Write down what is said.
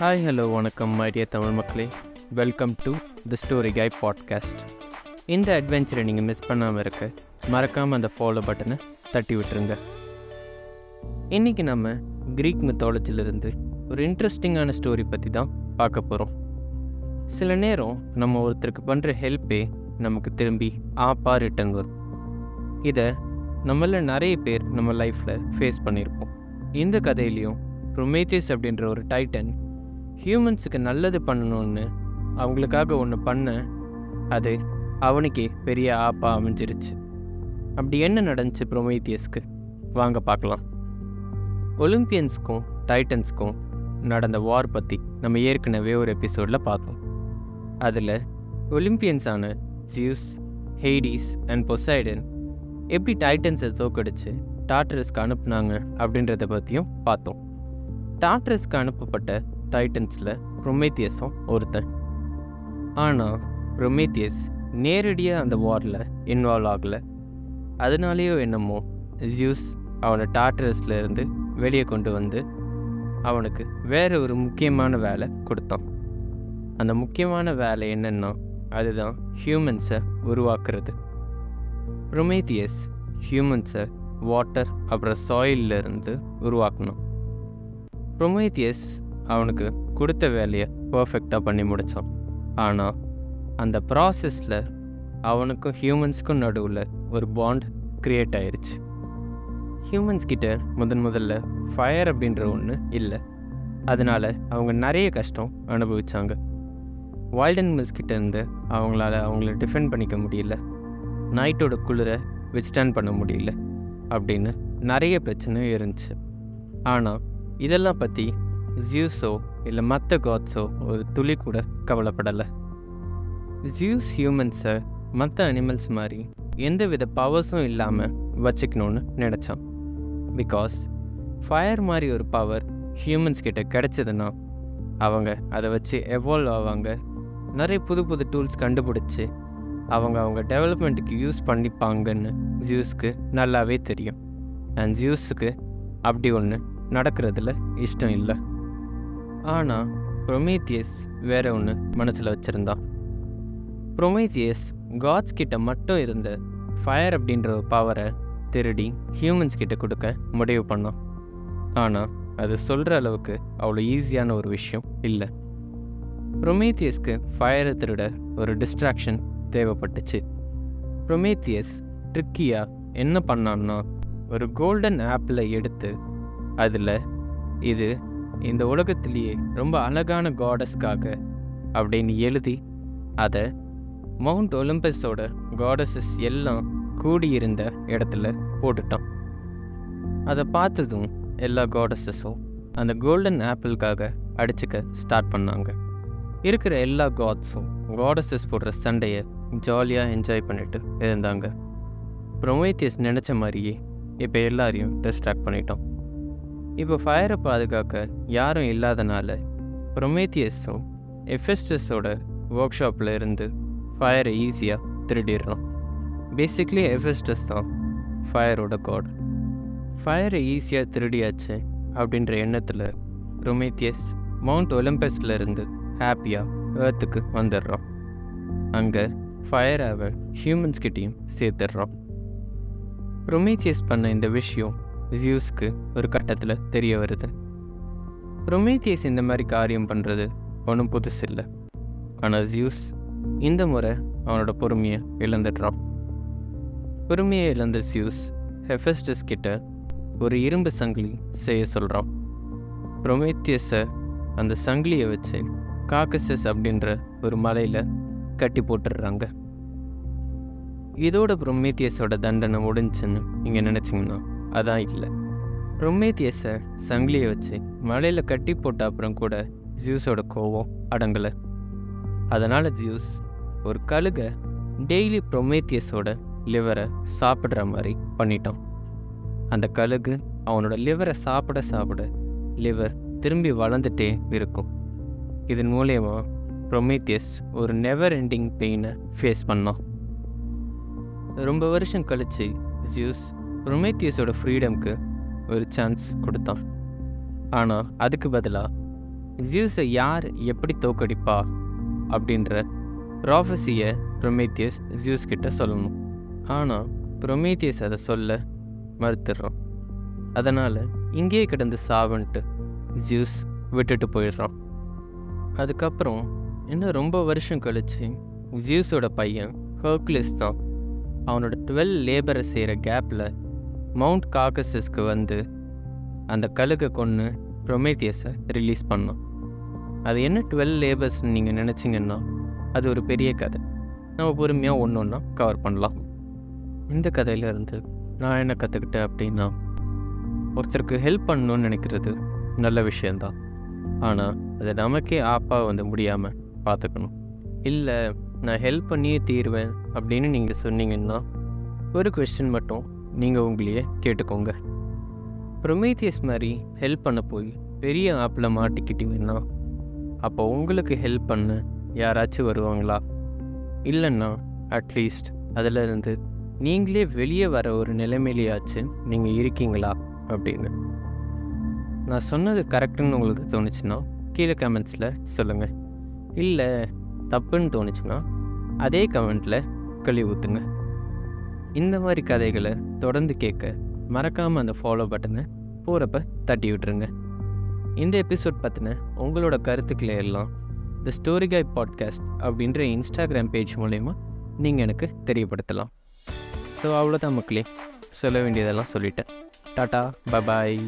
Hi hello வணக்கம் my dear Tamil மக்களே. Welcome to the story guy podcast இந்த அட்வென்ச்சரை நீங்கள் மிஸ் பண்ணாமல் இருக்க மறக்காமல் அந்த ஃபாலோ பட்டனை தட்டி விட்டுருங்க. இன்றைக்கி நம்ம க்ரீக் மித்தாலஜிலிருந்து ஒரு இன்ட்ரெஸ்டிங்கான ஸ்டோரி பற்றி தான் பார்க்க போகிறோம் சில நேரம் நம்ம ஒருத்தருக்கு பண்ணுற ஹெல்ப்பே நமக்கு திரும்பி ஆப்பா ரிட்டன் வரும். இதை நம்மள நிறைய பேர் நம்ம லைஃப்பில் ஃபேஸ் பண்ணியிருப்போம் இந்த கதையிலையும் ப்ரொமேத்தியஸ் அப்படின்ற ஒரு டைட்டன் ஹியூமன்ஸுக்கு நல்லது பண்ணணும்னு அவங்களுக்காக ஒன்று பண்ண அது அவனுக்கே பெரிய ஆப்பாக அமைஞ்சிருச்சு. அப்படி என்ன நடந்துச்சு ப்ரொமேத்தியஸ்க்கு? வாங்க பார்க்கலாம். ஒலிம்பியன்ஸ்க்கும் டைட்டன்ஸ்க்கும் நடந்த வார் பற்றி நம்ம ஏற்கனவே ஒரு எபிசோடில் பார்த்தோம். அதில் ஒலிம்பியன்ஸான ஜியூஸ் ஹெய்டிஸ் அண்ட் பொசைடன் எப்படி டைட்டன்ஸை தோக்கடிச்சு டாட்ரஸ்க்கு அனுப்புனாங்க அப்படின்றத பற்றியும் பார்த்தோம். டாட்ரஸ்க்கு அனுப்பப்பட்ட டைட்டன்ஸில் ப்ரொமேத்தியஸும் ஒருத்தன். ஆனால் ப்ரொமேத்தியஸ் நேரடியாக அந்த வாரில் இன்வால்வ் ஆகலை. அதனாலேயோ என்னமோ ஜியூஸ் அவனை டாட்ரஸ்ல இருந்து வெளியே கொண்டு வந்து அவனுக்கு வேறு ஒரு முக்கியமான வேலை கொடுத்தான். அந்த முக்கியமான வேலை என்னென்னா அதுதான் ஹியூமன்ஸை உருவாக்குறது. ப்ரொமேத்தியஸ் ஹியூமன்ஸை வாட்டர் அப்புறம் சாயில்ல இருந்து உருவாக்கணும் ப்ரொமேத்தியஸ் அவனுக்கு கொடுத்த வேலையை பர்ஃபெக்டாக பண்ணி முடித்தான் ஆனால் அந்த ப்ராசஸில் அவனுக்கும் ஹியூமன்ஸுக்கும் நடுவில் ஒரு பாண்ட் க்ரியேட் ஆயிடுச்சு ஹியூமன்ஸ் கிட்ட முதன் முதல்ல ஃபயர் அப்படின்ற ஒன்று இல்லை. அதனால் அவங்க நிறைய கஷ்டம் அனுபவித்தாங்க வைல்ட் அனிமல்ஸ் கிட்ட இருந்து அவங்களால அவங்கள டிஃபெண்ட் பண்ணிக்க முடியல. நைட்டோட குளிரை வித்ஸ்டாண்ட் பண்ண முடியல. அப்படின்னு நிறைய பிரச்சனை இருந்துச்சு. ஆனால் இதெல்லாம் பற்றி ஜியூஸோ இல்லை மற்ற காட்ஸோ ஒரு துளி கூட கவலைப்படலை. ஜியூஸ் ஹியூமன்ஸை மற்ற அனிமல்ஸ் மாதிரி எந்த வித பவர்ஸும் இல்லாமல் வச்சுக்கணும்னு நினச்சான். பிகாஸ் ஃபயர் மாதிரி ஒரு பவர் ஹியூமன்ஸ் கிட்ட கிடச்சதுன்னா அவங்க அதை வச்சு எவால்வ் ஆவாங்க. நிறைய புது புது டூல்ஸ் கண்டுபிடிச்சி அவங்க அவங்க டெவலப்மெண்ட்டுக்கு யூஸ் பண்ணிப்பாங்கன்னு ஜியூஸ்க்கு நல்லாவே தெரியும். அண்ட் ஜியூஸுக்கு அப்படி ஒன்று நடக்கிறதுல இஷ்டம் இல்லை. ஆனால் ப்ரொமேத்தியஸ் வேற ஒன்று மனசில் வச்சுருந்தான் ப்ரொமேத்தியஸ் காட்ஸ் கிட்ட மட்டும் இருந்த ஃபயர் அப்படின்ற ஒரு பவரை திருடி ஹியூமன்ஸ் கிட்ட கொடுக்க முடிவு பண்ணான் ஆனால் அது சொல்கிற அளவுக்கு அவ்வளோ ஈஸியான ஒரு விஷயம் இல்லை. ப்ரொமேத்தியஸ்க்கு ஃபயரை திருட ஒரு டிஸ்ட்ராக்ஷன் தேவைப்பட்டுச்சு. ப்ரொமேத்தியஸ் ட்ரிக்கியாக என்ன பண்ணான்னா ஒரு கோல்டன் ஆப்பில் எடுத்து அதில் இது இந்த உலகத்திலேயே ரொம்ப அழகான காடஸ்க்காக அப்படின்னு எழுதி அதை மவுண்ட் ஒலிம்பஸோட காடஸஸ் எல்லாம் கூடியிருந்த இடத்துல போட்டுட்டான். அதை பார்த்ததும் எல்லா காடஸஸும் அந்த கோல்டன் ஆப்பிளுக்காக அடிச்சுக்க ஸ்டார்ட் பண்ணாங்க. இருக்கிற எல்லா காட்ஸும் காடஸஸ் போடுற சண்டையை ஜாலியாக என்ஜாய் பண்ணிட்டு இருந்தாங்க. ப்ரொமேத்தியஸ் நினச்ச மாதிரியே இப்போ எல்லாரையும் டிஸ்ட்ராக்ட் பண்ணிட்டோம் இப்போ ஃபயரை பாதுகாக்க யாரும் இல்லாதனால ப்ரொமேத்தியஸும் எஃபெஸ்டஸோட ஒர்க் ஷாப்பில் இருந்து ஃபயரை ஈஸியாக திருடிடுறோம் பேசிக்லி எஃபெஸ்டஸ் தான் ஃபயரோட காட் ஃபயரை ஈஸியாக திருடியாச்சு அப்படின்ற எண்ணத்தில் ப்ரொமேத்தியஸ் மவுண்ட் ஒலிம்பஸில் இருந்து ஹாப்பியாக ஏர்த்துக்கு வந்துடுறோம். அங்கே ஃபயர் ஹியூமன்ஸ் ஹியூமன்ஸ்கிட்டையும் சேர்த்துடுறோம். ப்ரொமேத்தியஸ் பண்ண இந்த விஷயம் ஜியூஸ்க்கு ஒரு கட்டத்தில் தெரிய வருது. ப்ரொமேத்தியஸ் இந்த மாதிரி காரியம் பண்ணுறது ஒன்றும் புதுசு இல்லை. ஆனால் ஜியூஸ் இந்த முறை அவனோட பொறுமையை இழந்துடுறான். பொறுமையை இழந்த ஜியூஸ் ஹெஃபஸ்டஸ் கிட்ட ஒரு இரும்பு சங்கிலி செய்ய சொல்கிறான் ப்ரொமேத்தியஸை அந்த சங்கிலியை வச்சு காக்கசஸ் அப்படின்ற ஒரு மலையில் கட்டி போட்டுடுறாங்க. இதோட ப்ரொமேத்தியஸோட தண்டனை முடிஞ்சுன்னு நீங்கள் நினச்சிங்கன்னா அதான் இல்லை. ரொமேத்தியஸை சங்கிலியை வச்சு மலையில் கட்டி போட்ட அப்புறம் கூட ஜியூஸோட கோவம் அடங்கலை. அதனால் ஜியூஸ் ஒரு கழுகை டெய்லி ப்ரொமேத்தியஸோட லிவரை சாப்பிட்ற மாதிரி பண்ணிட்டான். அந்த கழுகு அவனோட லிவரை சாப்பிட சாப்பிட லிவர் திரும்பி வளர்ந்துட்டே இருக்கும். இதன் மூலயமா ப்ரொமேத்தியஸ் ஒரு நெவர் எண்டிங் பெயினை ஃபேஸ் பண்ணான். ரொம்ப வருஷம் கழித்து ஜியூஸ் ப்ரொமேத்தியஸோட ஃப்ரீடம்க்கு ஒரு சான்ஸ் கொடுத்தான். ஆனால் அதுக்கு பதிலாக ஜியூஸை யார் எப்படி தோக்கடிப்பா அப்படின்ற ப்ராஃபஸியை ப்ரொமேத்தியஸ் ஜியூஸ் கிட்ட சொல்லணும். ஆனால் ப்ரொமேத்தியஸ் அதை சொல்ல மறுத்துடுறான் அதனால் இங்கேயே கிடந்து சாவன்ட்டு ஜியூஸ் விட்டுட்டு போயிடுறான். அதுக்கப்புறம் இன்னும் ரொம்ப வருஷம் கழித்து ஜியூஸோட பையன் ஹர்க்லிஸ் தான். அவனோட டுவெல் லேபரை செய்கிற கேப்பில் மவுண்ட் காக்கசஸ்க்கு வந்து அந்த கழுகை கொன்று ப்ரொமேத்தியஸை ரிலீஸ் பண்ணோம். அது என்ன டுவெல் லேபர்ஸ்னு நீங்கள் நினச்சிங்கன்னா அது ஒரு பெரிய கதை. நம்ம பொறுமையாக ஒன்று ஒன்றா கவர் பண்ணலாம். இந்த கதையிலேருந்து நான் என்ன கற்றுக்கிட்டேன் அப்படின்னா ஒருத்தருக்கு ஹெல்ப் பண்ணணும்னு நினைக்கிறது நல்ல விஷயந்தான் ஆனால் அது நமக்கே ஆப்பாக வந்து முடியாமல் பார்த்துக்கணும். இல்லை நான் ஹெல்ப் பண்ணியே தீருவேன் அப்படின்னு நீங்கள் சொன்னீங்கன்னா ஒரு கொஸ்டின் மட்டும் நீங்கள் உங்களையே கேட்டுக்கோங்க. ப்ரொமேத்தியஸ் மாதிரி ஹெல்ப் பண்ண போய் பெரிய ஆப்பில் மாட்டிக்கிட்டீங்கன்னா அப்போ உங்களுக்கு ஹெல்ப் பண்ண யாராச்சும் வருவாங்களா? இல்லைன்னா அட்லீஸ்ட் அதிலிருந்து நீங்களே வெளியே வர ஒரு நிலைமையிலேயாச்சு நீங்கள் இருக்கீங்களா அப்படின்னு. நான் சொன்னது கரெக்டுன்னு உங்களுக்கு தோணுச்சுன்னா கீழே கமெண்ட்ஸில் சொல்லுங்கள் இல்லை தப்புன்னு தோணுச்சுன்னா அதே கமெண்ட்டில் கழுவி ஊற்றுங்க இந்த மாதிரி கதைகளை தொடர்ந்து கேட்க மறக்காமல் அந்த ஃபாலோ பட்டனை போகிறப்ப தட்டி விட்டுருங்க. இந்த எபிசோட் பற்றின உங்களோட கருத்துக்களை எல்லாம் த ஸ்டோரி கை பாட்காஸ்ட் அப்படின்ற இன்ஸ்டாகிராம் பேஜ் மூலயமா நீங்கள் எனக்கு தெரியப்படுத்தலாம். ஸோ அவ்வளோதான் மக்களே. சொல்ல வேண்டியதெல்லாம் சொல்லிட்டேன். Tata bye bye